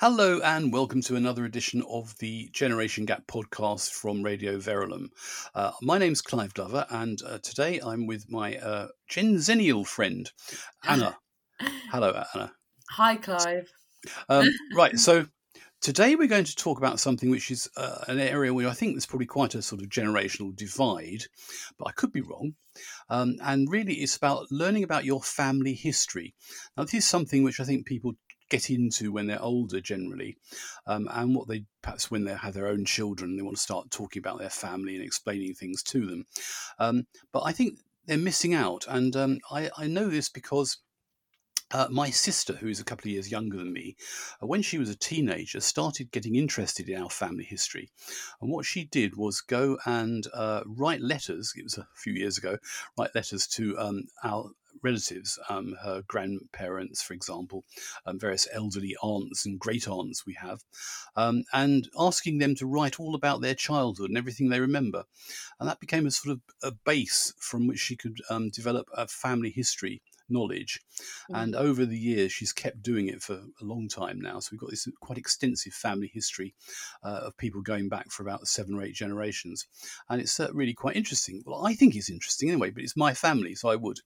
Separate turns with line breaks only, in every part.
Hello, and welcome to another edition of the Generation Gap podcast from Radio Verulam. Uh, my name's Clive Glover, and uh, today I'm with my uh, Gen Zennial friend, Anna. Hello, Anna.
Hi, Clive.
Um, right, so today we're going to talk about something which is uh, an area where I think there's probably quite a sort of generational divide, but I could be wrong. Um, and really, it's about learning about your family history. Now, this is something which I think people get into when they're older generally um, and what they perhaps when they have their own children they want to start talking about their family and explaining things to them um, but i think they're missing out and um, I, I, know this because uh, my sister, who is a couple of years younger than me, uh, when she was a teenager, started getting interested in our family history. And what she did was go and uh, write letters, it was a few years ago, write letters to um, our relatives, um, her grandparents, for example, um, various elderly aunts and great aunts we have, um, and asking them to write all about their childhood and everything they remember. And that became a sort of a base from which she could um, develop a family history knowledge. Mm. And over the years, she's kept doing it for a long time now. So we've got this quite extensive family history uh, of people going back for about seven or eight generations. And it's uh, really quite interesting. Well, I think it's interesting anyway, but it's my family, so I would.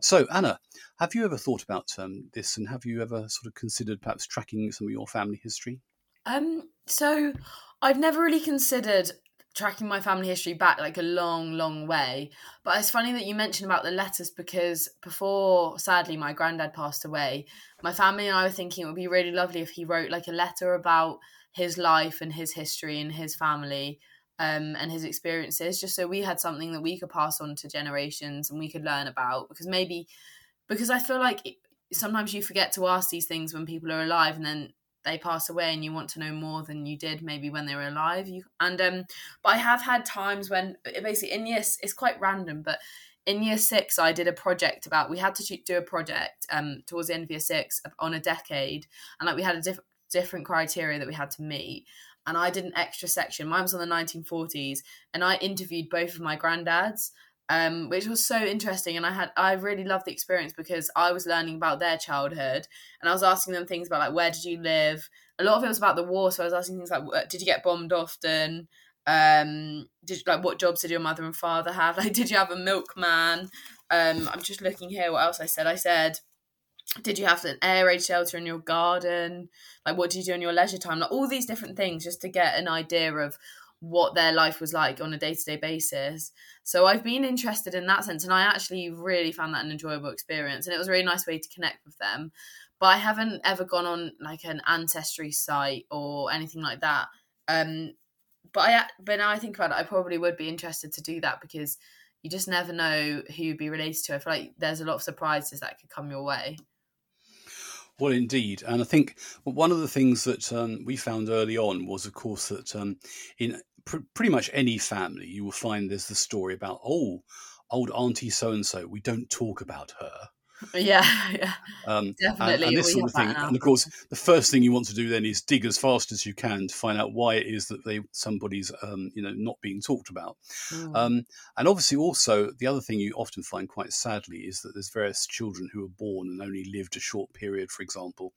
So, Anna, have you ever thought about um, this and have you ever sort of considered perhaps tracking some of your family history?
Um, so I've never really considered tracking my family history back like a long, long way. But it's funny that you mentioned about the letters because before, sadly, my granddad passed away, my family and I were thinking it would be really lovely if he wrote like a letter about his life and his history and his family um, and his experiences, just so we had something that we could pass on to generations and we could learn about. Because maybe, because I feel like sometimes you forget to ask these things when people are alive and then they pass away and you want to know more than you did maybe when they were alive you and um but i have had times when basically in year it's quite random but in year six i did a project about we had to do a project um towards the end of year six on a decade and like we had a diff- different criteria that we had to meet and i did an extra section. Mine was on the 1940s and i interviewed both of my granddads um, which was so interesting. And I had I really loved the experience because I was learning about their childhood and I was asking them things about like where did you live. A lot of it was about the war, so I was asking things like did you get bombed often. Um, did like what jobs did your mother and father have? Like, did you have a milkman? Um, I'm just looking here. What else I said? I said, did you have an air raid shelter in your garden? Like, what did you do in your leisure time? Like, all these different things just to get an idea of what their life was like on a day to day basis. So I've been interested in that sense, and I actually really found that an enjoyable experience, and it was a really nice way to connect with them. But I haven't ever gone on like an ancestry site or anything like that. Um, but I, but now I think about it, I probably would be interested to do that because you just never know who you'd be related to. I feel like there's a lot of surprises that could come your way.
Well, indeed, and I think one of the things that um, we found early on was, of course, that um, in pr- pretty much any family, you will find there's the story about oh, old auntie so and so. We don't talk about her.
Yeah, yeah, um, definitely.
And, and this sort of thing. And of course, the first thing you want to do then is dig as fast as you can to find out why it is that they somebody's um, you know not being talked about. Mm. Um, and obviously, also the other thing you often find quite sadly is that there's various children who are born and only lived a short period, for example,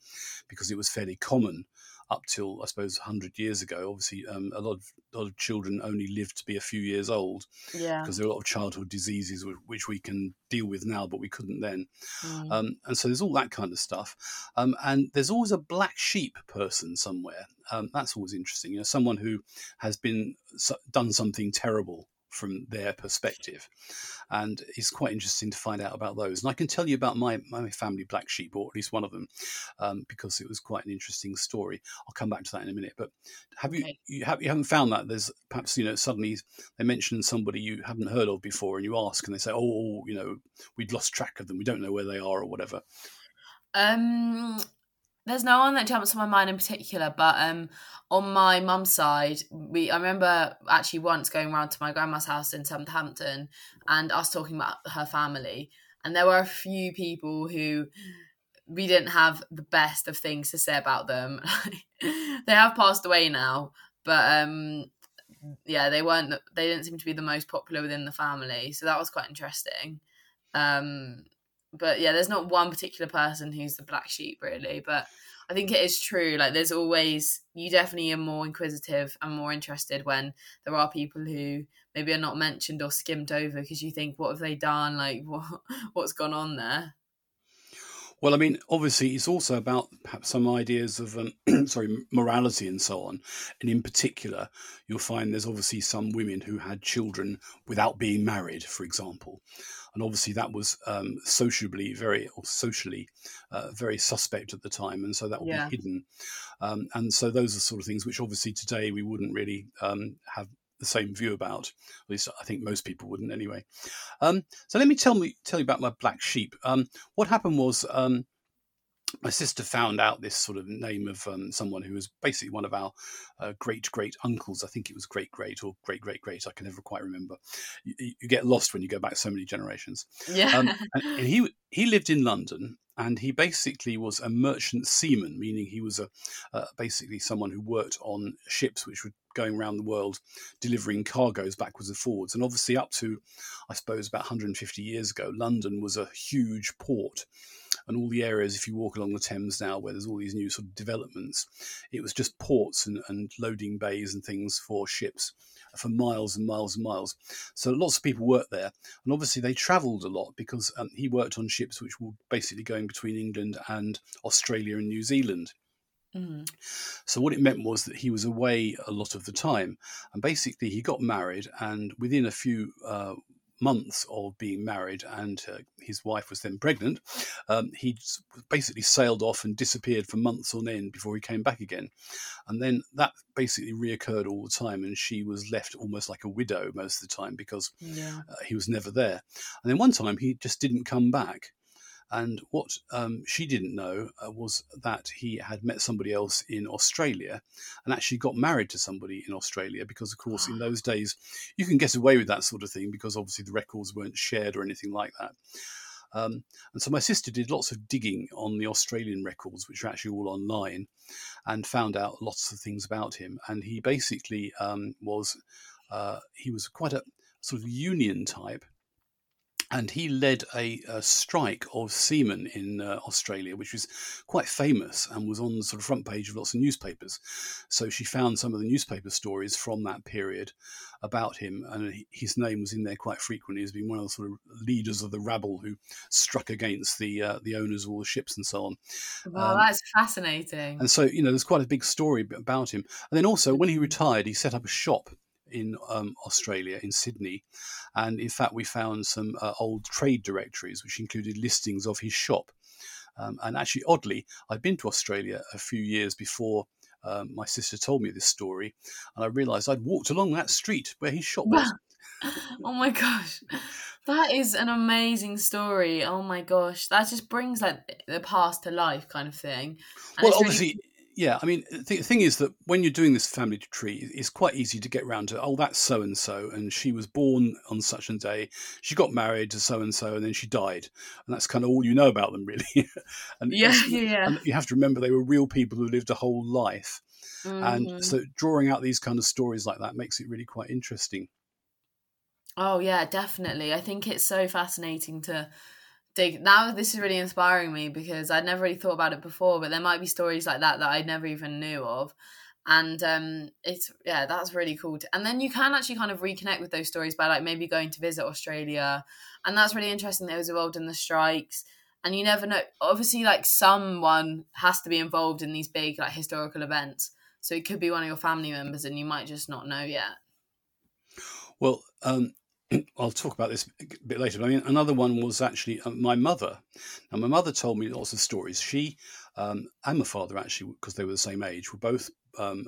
because it was fairly common up till I suppose 100 years ago. Obviously, um, a lot of a lot of children only lived to be a few years old.
Yeah.
Because there are a lot of childhood diseases which we can deal with now, but we couldn't then. Mm. Um, and so there's all that kind of stuff. Um, and there's always a black sheep person somewhere. Um, that's always interesting. You know, someone who has been done something terrible from their perspective. And it's quite interesting to find out about those. And I can tell you about my, my family black sheep, or at least one of them, um, because it was quite an interesting story. I'll come back to that in a minute. But have you, okay. you, have, you haven't found that there's perhaps, you know, suddenly they mention somebody you haven't heard of before and you ask and they say, oh, you know, we'd lost track of them. We don't know where they are or whatever.
Um, there's no one that jumps to my mind in particular, but um, on my mum's side, we I remember actually once going around to my grandma's house in Southampton and us talking about her family, and there were a few people who we didn't have the best of things to say about them. they have passed away now, but um, yeah, they weren't. They didn't seem to be the most popular within the family, so that was quite interesting. Um, but yeah, there's not one particular person who's the black sheep really. But I think it is true. Like there's always you definitely are more inquisitive and more interested when there are people who maybe are not mentioned or skimmed over because you think, what have they done? Like what what's gone on there?
Well, I mean, obviously, it's also about perhaps some ideas of, um, sorry, morality and so on. And in particular, you'll find there's obviously some women who had children without being married, for example. And obviously, that was um, socially very, or socially uh, very suspect at the time, and so that would yeah. be hidden. Um, and so those are sort of things which, obviously, today we wouldn't really um, have the same view about. At least I think most people wouldn't anyway. Um, so let me tell me tell you about my black sheep. Um, what happened was um, my sister found out this sort of name of um, someone who was basically one of our uh, great great uncles. I think it was great great or great great great. I can never quite remember. You, you get lost when you go back so many generations.
Yeah. Um,
and, and he he lived in London and he basically was a merchant seaman, meaning he was a uh, basically someone who worked on ships which were going around the world delivering cargoes backwards and forwards. And obviously, up to I suppose about 150 years ago, London was a huge port. And all the areas, if you walk along the Thames now, where there's all these new sort of developments, it was just ports and, and loading bays and things for ships for miles and miles and miles. So lots of people worked there, and obviously they travelled a lot because um, he worked on ships which were basically going between England and Australia and New Zealand. Mm-hmm. So what it meant was that he was away a lot of the time, and basically he got married, and within a few uh, months of being married and uh, his wife was then pregnant, um, he basically sailed off and disappeared for months on end before he came back again. And then that basically reoccurred all the time, and she was left almost like a widow most of the time because yeah. uh, he was never there. And then one time he just didn't come back. And what um, she didn't know uh, was that he had met somebody else in Australia and actually got married to somebody in Australia because, of course, in those days you can get away with that sort of thing because obviously the records weren't shared or anything like that. Um, and so my sister did lots of digging on the Australian records, which are actually all online, and found out lots of things about him. And he basically um, was uh, he was quite a sort of union type and he led a, a, strike of seamen in uh, Australia, which was quite famous and was on the sort of front page of lots of newspapers. So she found some of the newspaper stories from that period about him, and his name was in there quite frequently as being one of the sort of leaders of the rabble who struck against the uh, the owners of all the ships and so on.
Wow, um, that's fascinating.
And so you know, there's quite a big story about him. And then also, when he retired, he set up a shop in um, Australia, in Sydney. And in fact, we found some uh, old trade directories which included listings of his shop. Um, and actually, oddly, I'd been to Australia a few years before um, my sister told me this story, and I realised I'd walked along that street where his shop was.
oh my gosh, that is an amazing story. Oh my gosh, that just brings like the past to life, kind of thing.
And well, obviously. Really yeah, I mean, the thing is that when you're doing this family tree, it's quite easy to get around to, oh, that's so and so, and she was born on such and day, she got married to so and so, and then she died, and that's kind of all you know about them, really.
and yeah, yeah,
and you have to remember they were real people who lived a whole life, mm-hmm. and so drawing out these kind of stories like that makes it really quite interesting.
Oh yeah, definitely. I think it's so fascinating to now this is really inspiring me because I'd never really thought about it before, but there might be stories like that that I never even knew of. And um it's yeah, that's really cool. To, and then you can actually kind of reconnect with those stories by like maybe going to visit Australia. And that's really interesting that it was involved in the strikes. And you never know obviously like someone has to be involved in these big like historical events. So it could be one of your family members and you might just not know yet.
Well, um, I'll talk about this a bit later. But I mean, another one was actually uh, my mother. Now, my mother told me lots of stories. She um, and my father, actually, because they were the same age, were both um,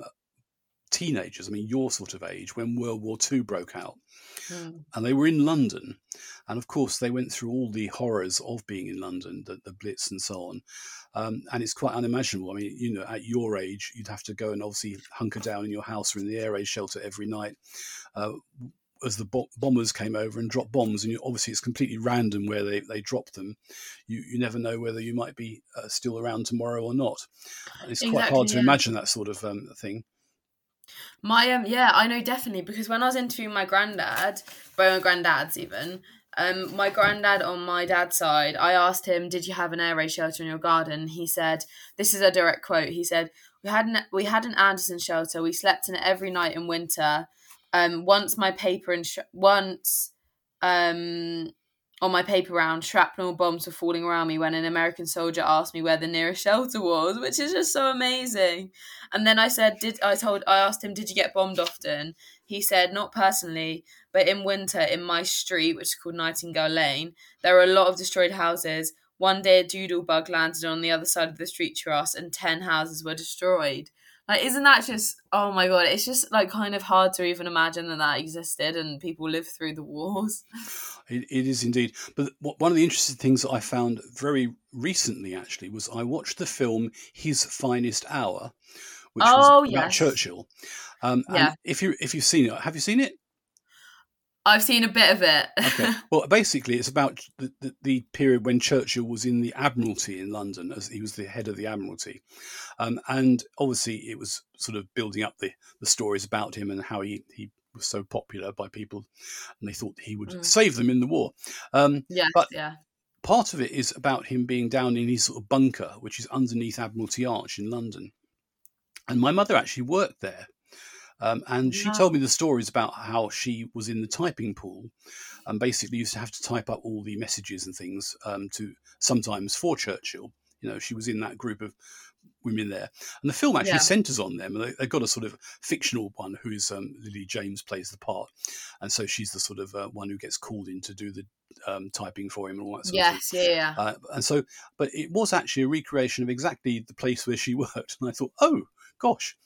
teenagers. I mean, your sort of age when World War II broke out, mm. and they were in London. And of course, they went through all the horrors of being in London, the, the Blitz and so on. Um, and it's quite unimaginable. I mean, you know, at your age, you'd have to go and obviously hunker down in your house or in the air raid shelter every night. Uh, as the bo- bombers came over and dropped bombs, and you, obviously it's completely random where they, they drop them. You you never know whether you might be uh, still around tomorrow or not. And it's exactly, quite hard to yeah. imagine that sort of um, thing.
My um yeah, I know definitely because when I was interviewing my granddad, my granddads even, Um, my granddad on my dad's side, I asked him, "Did you have an air raid shelter in your garden?" He said, "This is a direct quote." He said, "We had an we had an Anderson shelter. We slept in it every night in winter. Um, once my paper and sh- once, um, on my paper round, shrapnel bombs were falling around me when an American soldier asked me where the nearest shelter was, which is just so amazing. And then I said, "Did I told I asked him, did you get bombed often?" He said, "Not personally, but in winter in my street, which is called Nightingale Lane, there are a lot of destroyed houses. One day, a doodle bug landed on the other side of the street to us, and ten houses were destroyed." Like, isn't that just, oh my god, it's just like kind of hard to even imagine that that existed and people lived through the wars.
It, it is indeed. But one of the interesting things that I found very recently, actually, was I watched the film His Finest Hour, which
Oh,
was about
yes.
Churchill. Um,
Yeah.
And if you if you've seen it, have you seen it?
I've seen a bit of it.
Okay. well, basically, it's about the, the, the period when Churchill was in the Admiralty in London, as he was the head of the Admiralty, um, and obviously it was sort of building up the, the stories about him and how he, he was so popular by people, and they thought he would
Mm.
save them in the war. Um,
yes,
But-
yeah.
part of it is about him being down in his sort of bunker, which is underneath Admiralty Arch in London. And my mother actually worked there. Um, and she
Wow.
told me the stories about how she was in the typing pool and basically used to have to type up all the messages and things um, to sometimes for Churchill. You know, she was in that group of women there. And the film actually
Yeah.
centres on them. And they, they've got a sort of fictional one who is um, Lily James plays the part. And so she's the sort of uh, one who gets called in to do the um, typing for him and all that sort of.
Yes, yeah, yeah.
Uh, and so, but it was actually a recreation of exactly the place where she worked. And I thought, oh gosh.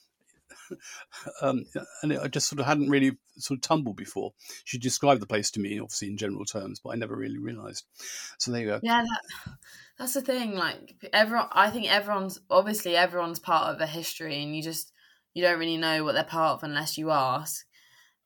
um, and I just sort of hadn't really sort of tumbled before. She described the place to me, obviously in general terms, but I never really realised. So there you go.
Yeah, that, that's the thing. Like everyone, I think everyone's obviously everyone's part of a history, and you just you don't really know what they're part of unless you ask.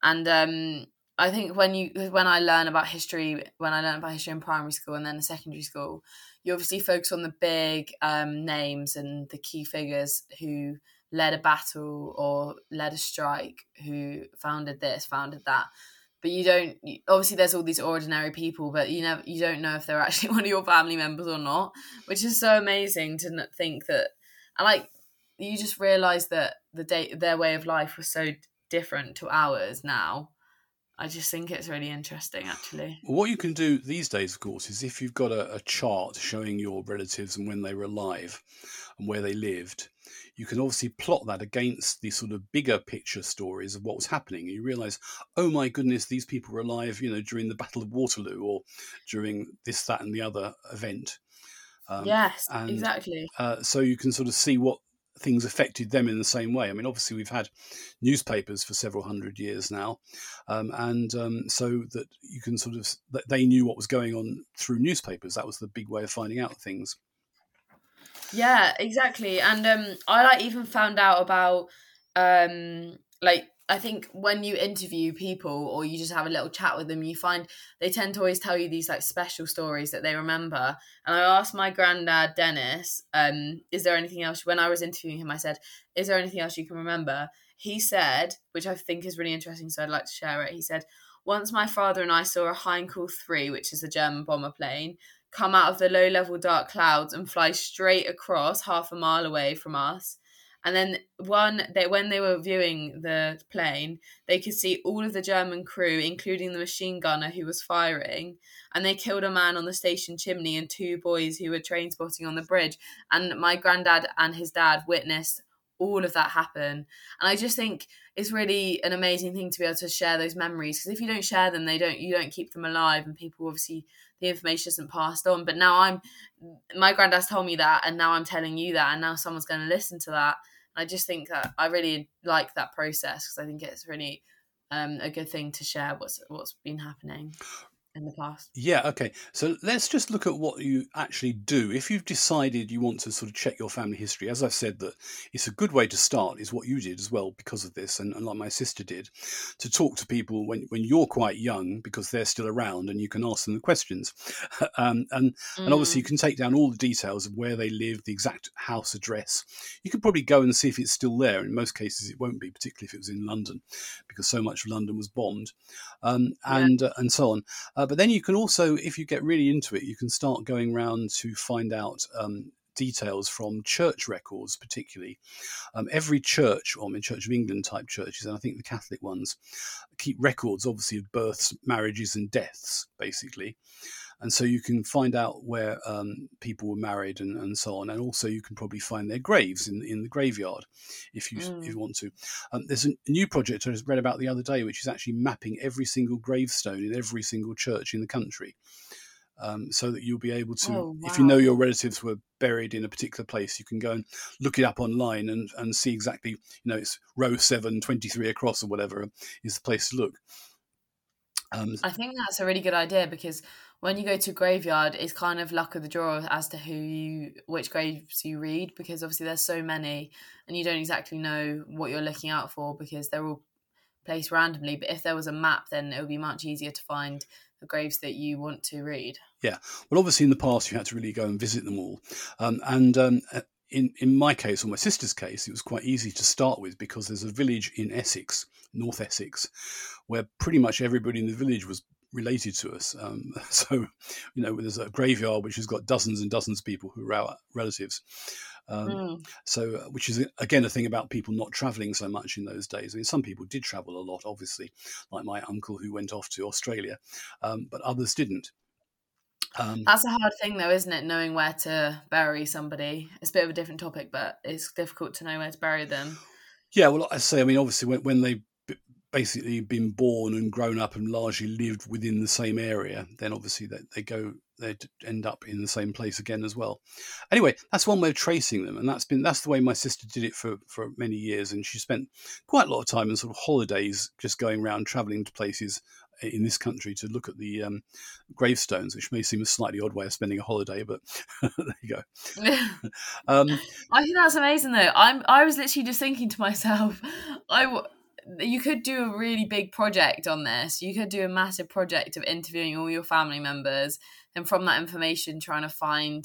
And um, I think when you when I learn about history, when I learn about history in primary school and then in secondary school, you obviously focus on the big um, names and the key figures who led a battle or led a strike, who founded this, founded that. But you don't obviously there's all these ordinary people but you never you don't know if they're actually one of your family members or not which is so amazing to think that and like you just realize that the day their way of life was so different to ours now i just think it's really interesting actually
Well, what you can do these days, of course, is if you've got a, a chart showing your relatives and when they were alive and where they lived, you can obviously plot that against the sort of bigger picture stories of what was happening. And you realize, oh my goodness, these people were alive, you know, during the Battle of Waterloo or during this, that, and the other event. Um,
yes
and-
exactly
uh, so you can sort of see what things affected them in the same way. I mean, obviously, we've had newspapers for several hundred years now, um, and um, so that you can sort of that they knew what was going on through newspapers. That was the big way of finding out things.
Yeah, exactly. And um I like even found out about um like I think when you interview people or you just have a little chat with them, you find they tend to always tell you these like special stories that they remember. And I asked my granddad Dennis, um, is there anything else when I was interviewing him, I said, Is there anything else you can remember? He said, which I think is really interesting, so I'd like to share it. He said, Once my father and I saw a Heinkel 3, which is a German bomber plane, come out of the low level dark clouds and fly straight across half a mile away from us. And then one they when they were viewing the plane, they could see all of the German crew, including the machine gunner who was firing, and they killed a man on the station chimney and two boys who were train spotting on the bridge. And my granddad and his dad witnessed all of that happen. And I just think it's really an amazing thing to be able to share those memories because if you don't share them, they don't you don't keep them alive, and people obviously the information isn't passed on. But now I'm my granddad's told me that, and now I'm telling you that, and now someone's going to listen to that. I just think that I really like that process because I think it's really um, a good thing to share what's what's been happening in the past.
Yeah, okay. So let's just look at what you actually do. If you've decided you want to sort of check your family history, as I've said, that it's a good way to start, is what you did as well because of this, and, and like my sister did, to talk to people when, when you're quite young because they're still around and you can ask them the questions. um, and, and obviously, you can take down all the details of where they live, the exact house address. You could probably go and see if it's still there. In most cases, it won't be, particularly if it was in London, because so much of London was bombed, um,
Yeah.
and uh, and so on. Uh, but then you can also, if you get really into it, you can start going around to find out um, details from church records, particularly. Um, every church, or I mean, Church of England type churches, and I think the Catholic ones, keep records, obviously, of births, marriages, and deaths, basically. And so you can find out where um, people were married and, and so on. And also, you can probably find their graves in, in the graveyard if you, mm. if you want to. Um, there's a new project I just read about the other day, which is actually mapping every single gravestone in every single church in the country um, so that you'll be able to, oh, wow. if you know your relatives were buried in a particular place, you can go and look it up online and, and see exactly, you know, it's row 7, 23 across or whatever is the place to look.
Um, I think that's a really good idea because when you go to a graveyard, it's kind of luck of the draw as to who you, which graves you read, because obviously there's so many, and you don't exactly know what you're looking out for because they're all placed randomly. But if there was a map, then it would be much easier to find the graves that you want to read.
Yeah, well, obviously in the past you had to really go and visit them all, um, and um, uh, in in my case or my sister's case, it was quite easy to start with because there's a village in Essex, North Essex, where pretty much everybody in the village was related to us. Um, so, you know, there's a graveyard which has got dozens and dozens of people who are our relatives. Um, mm. So, uh, which is again a thing about people not traveling so much in those days. I mean, some people did travel a lot, obviously, like my uncle who went off to Australia, um, but others didn't.
Um, That's a hard thing, though, isn't it? Knowing where to bury somebody. It's a bit of a different topic, but it's difficult to know where to bury them.
Yeah, well, I say, I mean, obviously, when, when they basically been born and grown up and largely lived within the same area, then obviously they, they go they end up in the same place again as well. Anyway, that's one way of tracing them, and that's been that's the way my sister did it for for many years, and she spent quite a lot of time in sort of holidays, just going around traveling to places in this country to look at the um, gravestones, which may seem a slightly odd way of spending a holiday, but there you go.
um, I think that's amazing, though. I'm I was literally just thinking to myself, I. You could do a really big project on this. You could do a massive project of interviewing all your family members and from that information trying to find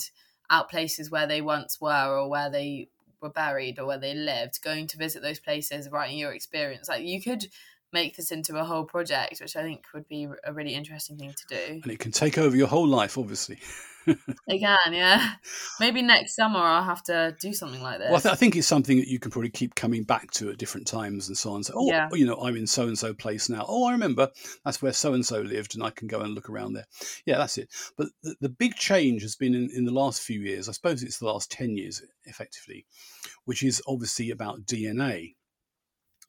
out places where they once were or where they were buried or where they lived, going to visit those places, writing your experience. Like you could make this into a whole project, which I think would be a really interesting thing to do.
And it can take over your whole life, obviously.
they can, yeah. Maybe next summer I'll have to do something like this.
Well, I, th- I, think it's something that you can probably keep coming back to at different times and so on. So, oh, yeah. Oh, you know, I'm in so and so place now. Oh, I remember that's where so and so lived, and I can go and look around there. Yeah, that's it. But the, the big change has been in, in the last few years. I suppose it's the last ten years, effectively, which is obviously about DNA.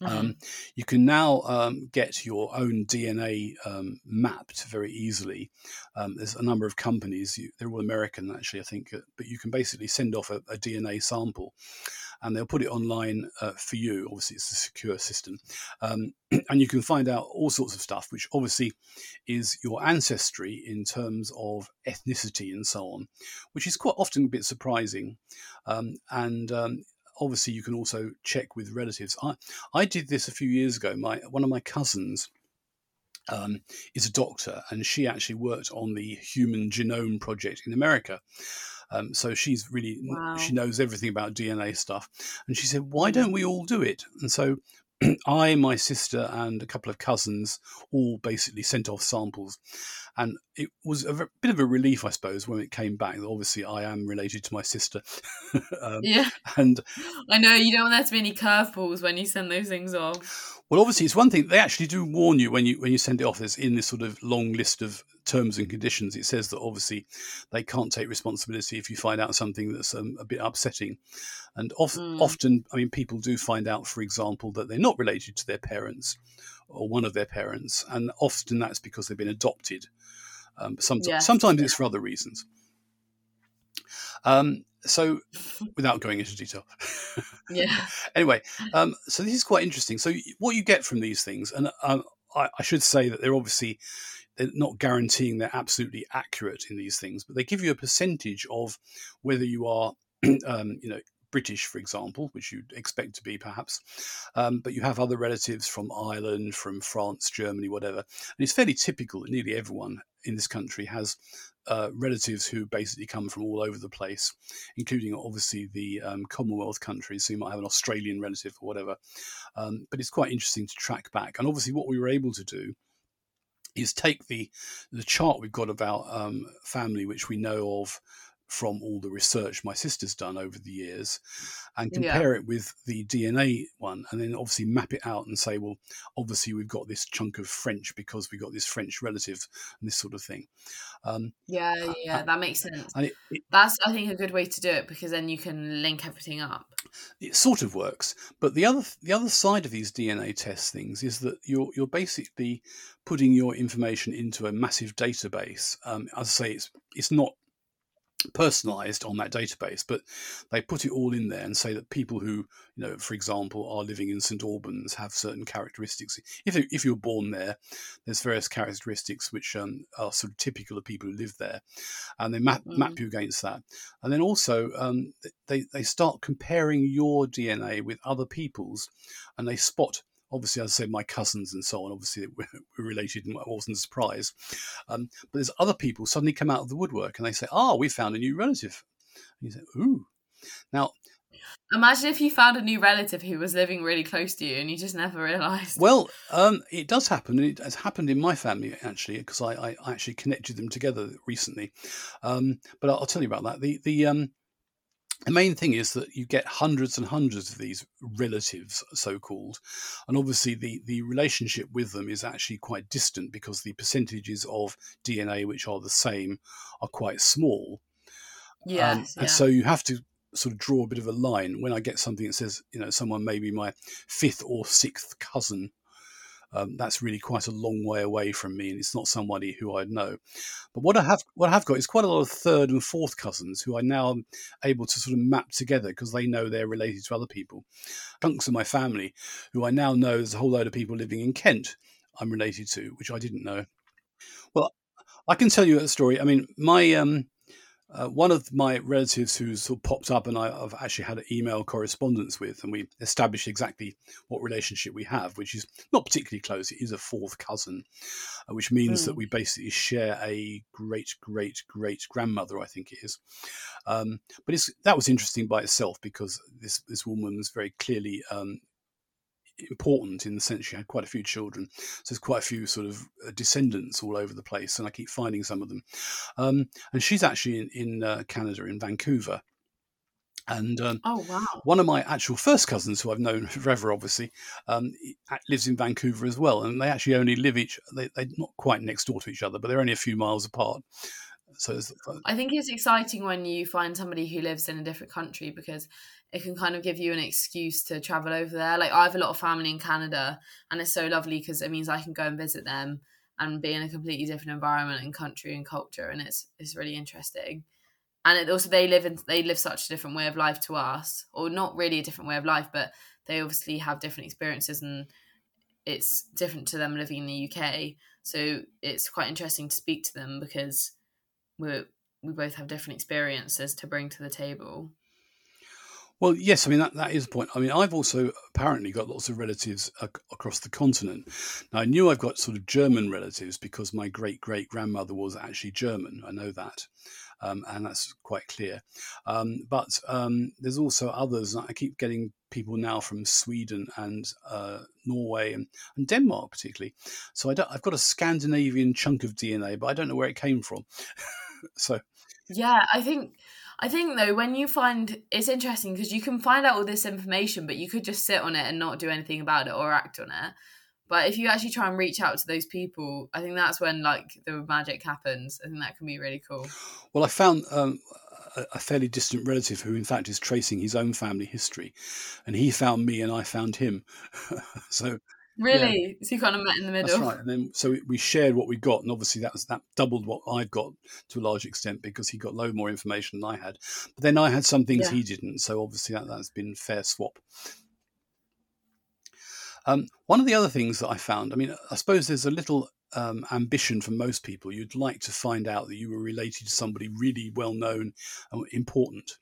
Mm-hmm. Um, you can now um, get your own DNA um, mapped very easily. Um, there's a number of companies, you, they're all American actually, I think, uh, but you can basically send off a, a DNA sample and they'll put it online uh, for you. Obviously, it's a secure system. Um, and you can find out all sorts of stuff, which obviously is your ancestry in terms of ethnicity and so on, which is quite often a bit surprising. Um, and obviously you can also check with relatives. I, I did this a few years ago. My one of my cousins um, is a doctor, and she actually worked on the Human Genome Project in America. Um, so she's really wow. she knows everything about DNA stuff. And she said, "Why don't we all do it?" And so I, my sister, and a couple of cousins all basically sent off samples. And it was a bit of a relief, I suppose, when it came back. Obviously, I am related to my sister.
um, yeah. And I know you don't want there to be any curveballs when you send those things off.
Well, obviously, it's one thing they actually do warn you when you when you send it off. There's in this sort of long list of terms and conditions. It says that obviously they can't take responsibility if you find out something that's um, a bit upsetting. And of, mm. often, I mean, people do find out, for example, that they're not related to their parents or one of their parents, and often that's because they've been adopted. Um, sometimes, yeah. sometimes it's for other reasons. Um, so without going into detail
yeah
anyway um, so this is quite interesting so what you get from these things and um, I, I, should say that they're obviously they're not guaranteeing they're absolutely accurate in these things but they give you a percentage of whether you are um, you know British, for example, which you'd expect to be perhaps, um, but you have other relatives from Ireland, from France, Germany, whatever. And it's fairly typical that nearly everyone in this country has uh, relatives who basically come from all over the place, including obviously the um, Commonwealth countries. So you might have an Australian relative or whatever. Um, but it's quite interesting to track back. And obviously, what we were able to do is take the the chart we've got about um, family, which we know of from all the research my sister's done over the years and compare yeah. it with the DNA one and then obviously map it out and say, well, obviously we've got this chunk of French because we got this French relative and this sort of thing.
Um, yeah, yeah, that makes sense. It, it, That's, I think, a good way to do it because then you can link everything up.
It sort of works, but the other the other side of these DNA test things is that you're you're basically putting your information into a massive database. Um, as I say, it's it's not personalized on that database but they put it all in there and say that people who you know for example are living in st albans have certain characteristics if, if you're born there there's various characteristics which um, are sort of typical of people who live there and they map, mm. map you against that and then also um, they, they start comparing your dna with other people's and they spot obviously, as I say, my cousins and so on, obviously we're, we're related and it wasn't a surprise. Um, but there's other people suddenly come out of the woodwork and they say, "Ah, oh, we found a new relative." And you say, "Ooh." Now,
Imagine if you found a new relative who was living really close to you and you just never realised.
Well, um, it does happen. And it has happened in my family actually because I, I, actually connected them together recently. Um, but I'll, I'll, tell you about that. The the um, the main thing is that you get hundreds and hundreds of these relatives, so called, and obviously the, the relationship with them is actually quite distant because the percentages of DNA which are the same are quite small.
Yes, um,
yeah. And so you have to sort of draw a bit of a line when I get something that says, you know, someone may be my fifth or sixth cousin um, that's really quite a long way away from me, and it's not somebody who I know. But what I have, what I have got is quite a lot of third and fourth cousins who I now am able to sort of map together because they know they're related to other people. Chunks of my family who I now know there's a whole load of people living in Kent I'm related to, which I didn't know. Well, I can tell you a story. I mean, my um, uh, one of my relatives who sort of popped up and I, have actually had an email correspondence with, and we established exactly what relationship we have, which is not particularly close. It is a fourth cousin, uh, which means mm. that we basically share a great, great, great grandmother, I think it is. Um, but that was interesting by itself because this, this woman was very clearly um, important in the sense she had quite a few children. So there's quite a few sort of uh, descendants all over the place, and I keep finding some of them. Um, and she's actually in, in uh, Canada, in Vancouver. And um,
oh wow!
One of my actual first cousins, who I've known forever, obviously, um, lives in Vancouver as well. And they actually only live each they, they're not quite next door to each other, but they're only a few miles apart. So
I think it's exciting when you find somebody who lives in a different country because it can kind of give you an excuse to travel over there. Like I have a lot of family in Canada, and it's so lovely because it means I can go and visit them and be in a completely different environment and country and culture, and it's it's really interesting. And it also they live in they live such a different way of life to us, or not really a different way of life, but they obviously have different experiences and it's different to them living in the UK. So it's quite interesting to speak to them because we we both have different experiences to bring to the table.
Well, yes, I mean that, that is the point. I mean, I've also apparently got lots of relatives ac- across the continent. Now, I knew I've got sort of German relatives because my great great grandmother was actually German. I know that, um, and that's quite clear. Um, but um, there's also others. I keep getting people now from Sweden and uh, Norway and, and, Denmark, particularly. So I have got a Scandinavian chunk of DNA, but I don't know where it came from. so,
yeah, I think I think though, when you find it's interesting because you can find out all this information, but you could just sit on it and not do anything about it or act on it. But if you actually try and reach out to those people, I think that's when like the magic happens. I think that can be really cool.
Well, I found um, a fairly distant relative who, in fact, is tracing his own family history, and he found me and I found him. so
Really? Yeah. So you kind of met in the middle.
That's right. And then so we shared what we got, and obviously that was that doubled what I've got to a large extent because he got low more information than I had. But then I had some things yeah. he didn't, so obviously that that's been fair swap. Um, one of the other things that I found, I mean, I suppose there's a little um, ambition for most people. You'd like to find out that you were related to somebody really well known and important.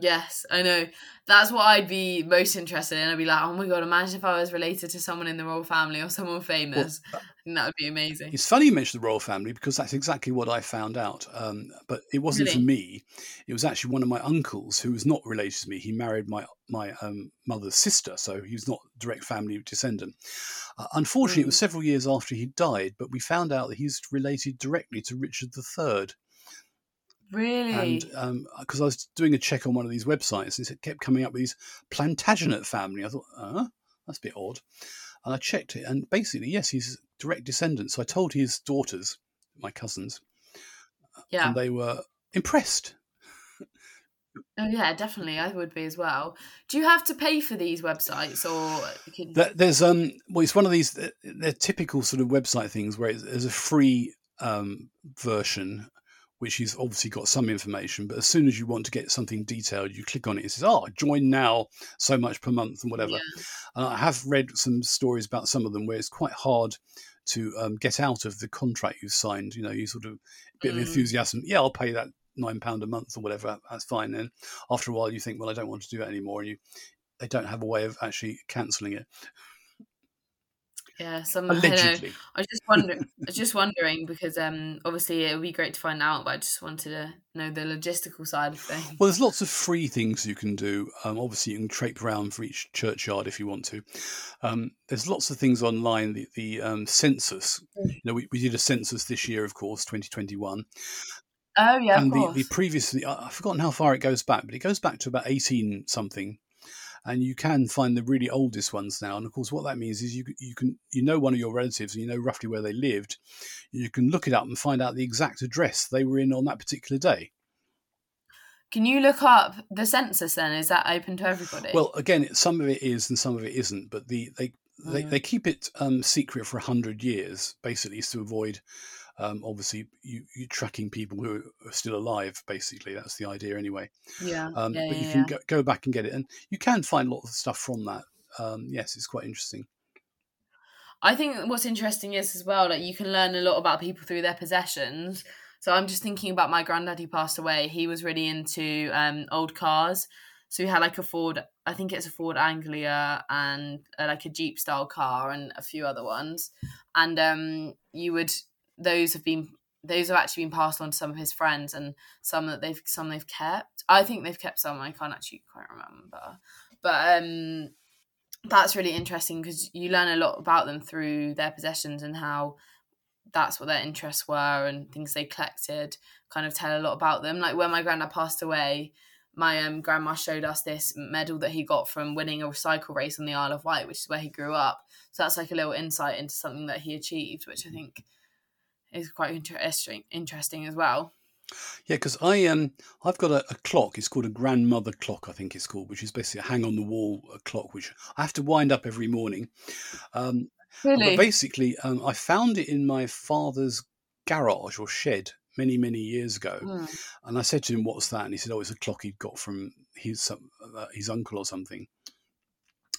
Yes, I know. That's what I'd be most interested in. I'd be like, oh my god, imagine if I was related to someone in the royal family or someone famous. Well, that would be amazing.
It's funny you mentioned the royal family because that's exactly what I found out. Um, but it wasn't really? for me. It was actually one of my uncles who was not related to me. He married my my um, mother's sister, so he was not direct family descendant. Uh, unfortunately, mm. it was mm. several years after he died, but we found out that he's related directly to Richard III.
Really?
And because um, I was doing a check on one of these websites, and it kept coming up with these Plantagenet family. I thought, uh, that's a bit odd. And I checked it, and basically, yes, he's direct descendant. So I told his daughters, my cousins,
yeah,
and they were impressed.
Oh yeah, definitely. I would be as well. Do you have to pay for these websites, or
can... there's um? Well, it's one of these. They're typical sort of website things where there's a free um version which has obviously got some information. But as soon as you want to get something detailed, you click on it. It says, "Oh, join now, so much per month, and whatever." Yeah. And I have read some stories about some of them where it's quite hard to um, get out of the contract you've signed. You know, you sort of a bit mm. of enthusiasm. Yeah, I'll pay that nine pound a month or whatever. That's fine. Then after a while, you think, well, I don't want to do it anymore, and you they don't have a way of actually cancelling it.
Yeah, some Allegedly. I, I was just wondering. I was just wondering because um, obviously it would be great to find out, but I just wanted to know the logistical side of things.
Well, there's lots of free things you can do. Um, obviously, you can trape around for each churchyard if you want to. Um, there's lots of things online. The, the um, census. Mm. You know, we, we did a census this year, of course, 2021.
Oh yeah,
and the, the previously I've forgotten how far it goes back, but it goes back to about eighteen something and you can find the really oldest ones now. And of course, what that means is you you can you know one of your relatives and you know roughly where they lived. You can look it up and find out the exact address they were in on that particular day.
Can you look up the census then? Is that open to everybody?
Well, again, some of it is and some of it isn't, but the they they, mm. they keep it um, secret for hundred years, basically, to avoid um, obviously you, you're tracking people who are still alive basically that's the idea anyway.
Yeah, um, yeah
but
you
yeah, can yeah. Go, go, back and get it and you can find a lot of stuff from that. Um, yes it's quite interesting.
I think what's interesting is as well that you can learn a lot about people through their possessions. So i'm just thinking about my granddad who passed away. He was really into um, old cars. So he had like a Ford, I think it's a Ford Anglia and uh, like a Jeep style car and a few other ones. And um, you would those have been those have actually been passed on to some of his friends and some that they've some they've kept. I think they've kept some. I can't actually quite remember, but um, that's really interesting because you learn a lot about them through their possessions and how that's what their interests were and things they collected. Kind of tell a lot about them. Like when my granddad passed away, my um, grandma showed us this medal that he got from winning a recycle race on the Isle of Wight, which is where he grew up. So that's like a little insight into something that he achieved, which I think is quite interesting interesting as well.
Yeah, because I um I've got a, a, clock. It's called a grandmother clock, I think it's called, which is basically a hang on the wall clock, which I have to wind up every morning. Um,
really?
But basically, um, I found it in my father's garage or shed many many years ago, mm. and I said to him, "What's that?" And he said, "Oh, it's a clock he'd got from his uh, his uncle or something."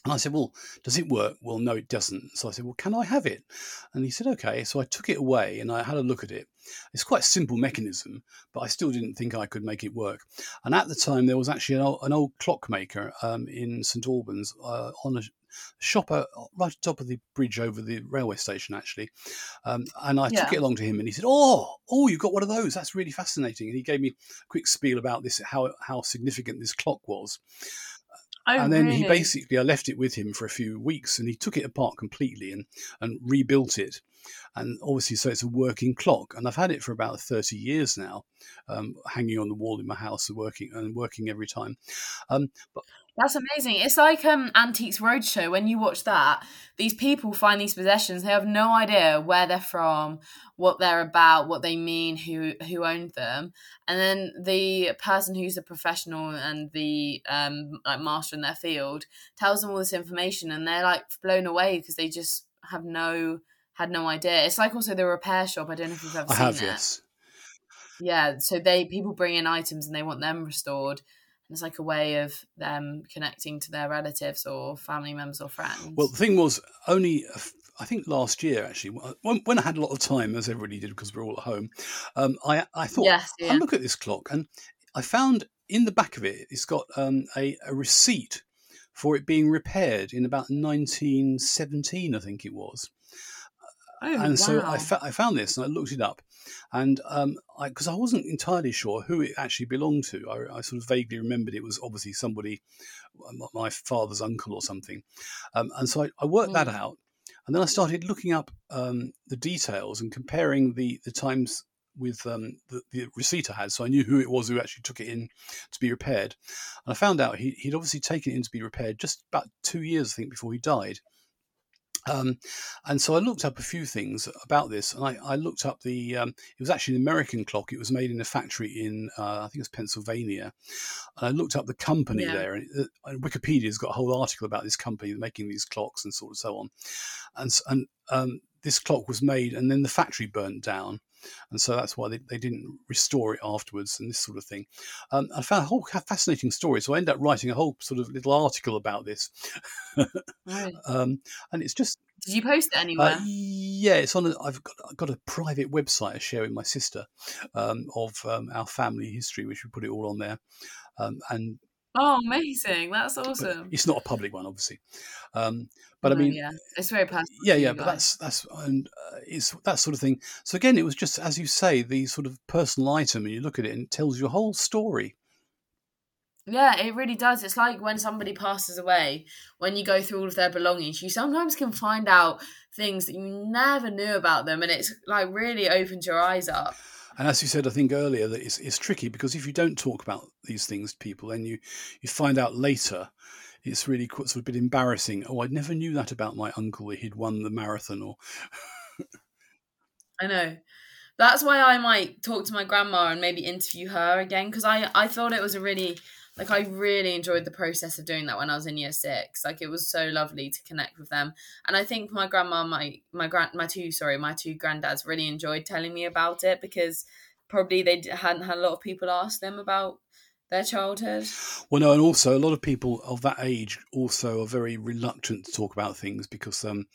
And I said, Well, does it work? Well, no, it doesn't. So I said, Well, can I have it? And he said, Okay. So I took it away and I had a look at it. It's quite a simple mechanism, but I still didn't think I could make it work. And at the time, there was actually an old, an old clockmaker um, in St Albans uh, on a shop uh, right at the top of the bridge over the railway station, actually. Um, and I yeah. took it along to him, and he said, "Oh, oh, you've got one of those. That's really fascinating." And he gave me a quick spiel about this, how how significant this clock was.
Oh,
and then
really?
he basically, I left it with him for a few weeks, and he took it apart completely and and rebuilt it. And obviously, so it's a working clock, and I've had it for about thirty years now, um, hanging on the wall in my house, and working and working every time. Um,
but that's amazing. It's like um Antiques Roadshow. When you watch that, these people find these possessions. They have no idea where they're from, what they're about, what they mean, who who owned them, and then the person who's a professional and the um like master in their field tells them all this information, and they're like blown away because they just have no had no idea. It's like also the repair shop. I don't know if you've ever I seen have, it. Yes. Yeah, so they people bring in items and they want them restored it's like a way of them connecting to their relatives or family members or friends.
Well, the thing was, only I think last year actually, when, when I had a lot of time, as everybody did because we are all at home, um, I I thought yes, yeah. I look at this clock and I found in the back of it, it's got um, a, a receipt for it being repaired in about 1917, I think it was.
Oh,
and
wow.
so I, fa- I found this and I looked it up, and um, because I, wasn't entirely sure who it actually belonged to, I, I, sort of vaguely remembered it was obviously somebody, my father's uncle or something, um, and so I, I worked mm. that out, and then I started looking up um, the details and comparing the the times with um, the, the, receipt I had, so I knew who it was who actually took it in to be repaired. And I found out he, would obviously taken it in to be repaired just about two years, I think, before he died. Um, and so I looked up a few things about this, and I, I looked up the. Um, it was actually an American clock. It was made in a factory in, uh, I think it was Pennsylvania. And I looked up the company
Yeah.
there, and, it, and Wikipedia's got a whole article about this company making these clocks and sort of so on. And and um, this clock was made, and then the factory burnt down, and so that's why they, they didn't restore it afterwards, and this sort of thing. Um, I found a whole fascinating story, so I ended up writing a whole sort of little article about this.
Right.
um, and it's just
Did you post it anywhere?
uh, yeah, it's on. A, I've got I've got a private website I share with my sister um, of um, our family history, which we put it all on there. Um, and
oh, amazing! That's
but
awesome.
it's not a public one, obviously. Um, but I mean,
yeah, it's very personal.
yeah, yeah. But
guys.
that's that's and uh, it's that sort of thing. So again, it was just as you say, the sort of personal item, and you look at it and it tells your whole story.
Yeah, it really does. It's like when somebody passes away, when you go through all of their belongings, you sometimes can find out things that you never knew about them, and it's like really opens your eyes up.
And as you said, I think earlier that it's, it's tricky because if you don't talk about these things to people, then you you find out later. It's really quite sort of a bit embarrassing. Oh, I never knew that about my uncle. He'd won the marathon, or
I know. That's why I might talk to my grandma and maybe interview her again because I I thought it was a really like I really enjoyed the process of doing that when I was in year six. Like it was so lovely to connect with them, and I think my grandma, my my grand, my two sorry, my two granddads really enjoyed telling me about it because probably they hadn't had a lot of people ask them about their childhood.
Well, no, and also a lot of people of that age also are very reluctant to talk about things because um,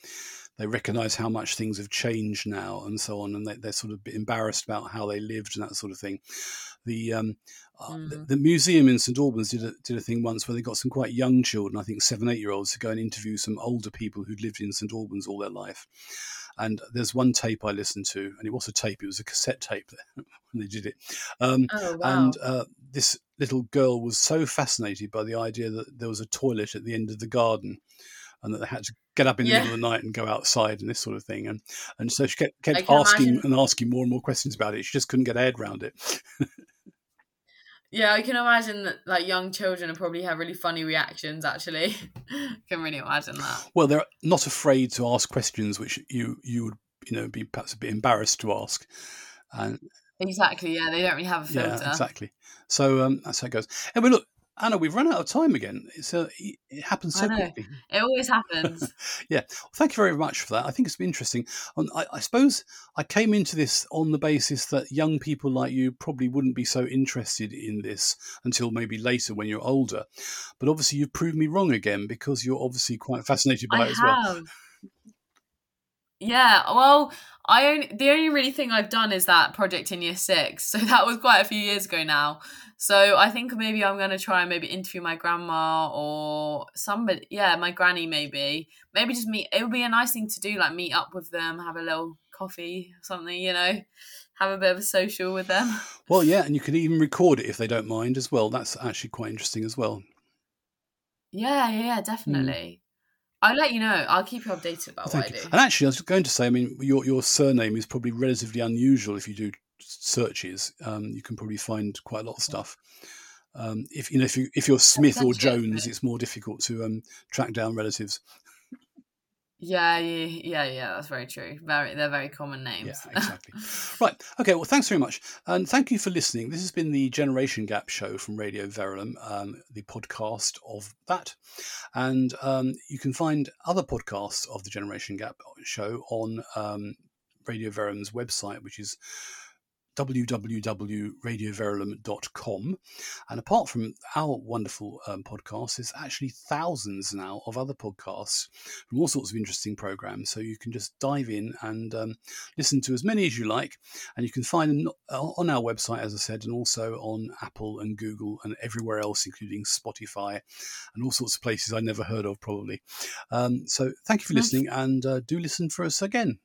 they recognise how much things have changed now and so on, and they, they're sort of embarrassed about how they lived and that sort of thing. The um, uh, the,
Mm.
the museum in St Albans did a, did a thing once where they got some quite young children, I think seven, eight year olds, to go and interview some older people who'd lived in St Albans all their life. And there's one tape I listened to, and it was a tape; it was a cassette tape when they did it. Um,
Oh wow!
and uh, this little girl was so fascinated by the idea that there was a toilet at the end of the garden and that they had to get up in the
Yeah.
middle of the night and go outside and this sort of thing and and so she kept, kept asking
imagine-
and asking more and more questions about it she just couldn't get her head around it
yeah, I can imagine that like young children probably have really funny reactions. Actually, can really imagine that.
well they're not afraid to ask questions which you you would you know be perhaps a bit embarrassed to ask and
Exactly. Yeah, they don't really have a filter.
yeah exactly so um, that's how it goes anyway look Anna, we've run out of time again. It's uh, it happens so quickly.
It always happens.
yeah, well, thank you very much for that. I think it's been interesting. Um, I, I suppose I came into this on the basis that young people like you probably wouldn't be so interested in this until maybe later when you're older. But obviously, you've proved me wrong again because you're obviously quite fascinated by
I
it as well.
Yeah, well, I only the only really thing I've done is that project in year six. So that was quite a few years ago now. So I think maybe I'm gonna try and maybe interview my grandma or somebody yeah, my granny maybe. Maybe just meet it would be a nice thing to do, like meet up with them, have a little coffee or something, you know. Have a bit of a social with them.
Well, yeah, and you could even record it if they don't mind as well. That's actually quite interesting as well.
Yeah, yeah, yeah, definitely. I'll let you know. I'll keep you updated about
Thank
what I
you.
do.
And actually, I was going to say, I mean, your your surname is probably relatively unusual if you do searches. Um, you can probably find quite a lot of stuff. Um, if you know, if you if you're Smith or Jones, it's more difficult to um, track down relatives.
Yeah, yeah, yeah, yeah. That's very true. Very, they're very common names.
Yeah, exactly. Right. Okay. Well, thanks very much, and thank you for listening. This has been the Generation Gap show from Radio Verulam, um, the podcast of that, and um, you can find other podcasts of the Generation Gap show on um, Radio Verulam's website, which is www.radioverulam.com. And apart from our wonderful um, podcast, there's actually thousands now of other podcasts from all sorts of interesting programs. So you can just dive in and um, listen to as many as you like. And you can find them on our website, as I said, and also on Apple and Google and everywhere else, including Spotify and all sorts of places I never heard of, probably. Um, so thank you for listening and uh, do listen for us again.